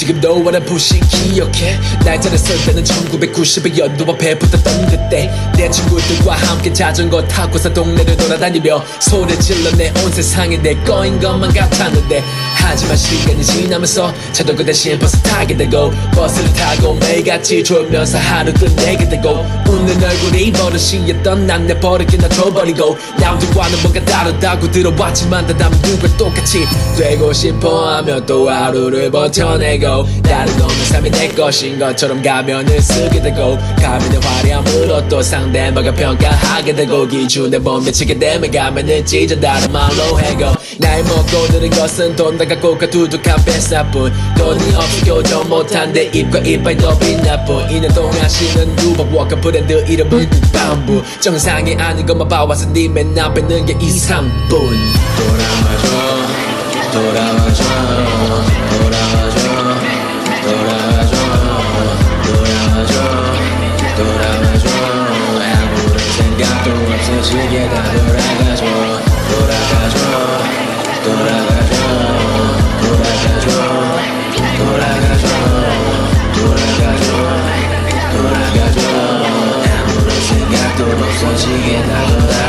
지금도 원한푸시 기억해? 날 잘했을 때는 1990의 연도와 배붙었던 그때 내 친구들과 함께 자전거 타고서 동네를 돌아다니며 소리 질러 내 온 세상이 내 거인 것만 같았는데. 하지만 시간이 지나면서 그 대신 버스 타게 되고 버스를 타고 매일같이 졸면서 하루 끝내게 되고 웃는 얼굴이 버릇이었던 난 내 버릇이나 줘버리고 남들과는 뭔가 다르다고 들어봤지만 다 남들과 똑같이 되고 싶어 하며 또 하루를 버텨내고 다른 없는 삶이 내 것인 것처럼 가면을 쓰게 되고 가면의 화려함으로 또 상대방을 평가하게 되고 기준에 못 미치게 되면 가면을 찢어 다른 말로 해고. 나이 먹고 들은 것은 돈 나가고 두둑한 뱃사뿐. 돈이 없어 교정 못한 내 입과 이빨 더 빛나뿐 2년 동안 쉬는 누벅 워커 브랜드 이름은 국방부. 정상이 아닌 것만 봐와서 니 맨 앞에 는 게 이상뿐. 돌아 감도 없이 지게 다 돌아가줘 돌아가줘 돌아가줘 돌아가줘 돌아가줘 돌아가줘 돌아가줘 아무런 생각도 없어지게 다 돌아가줘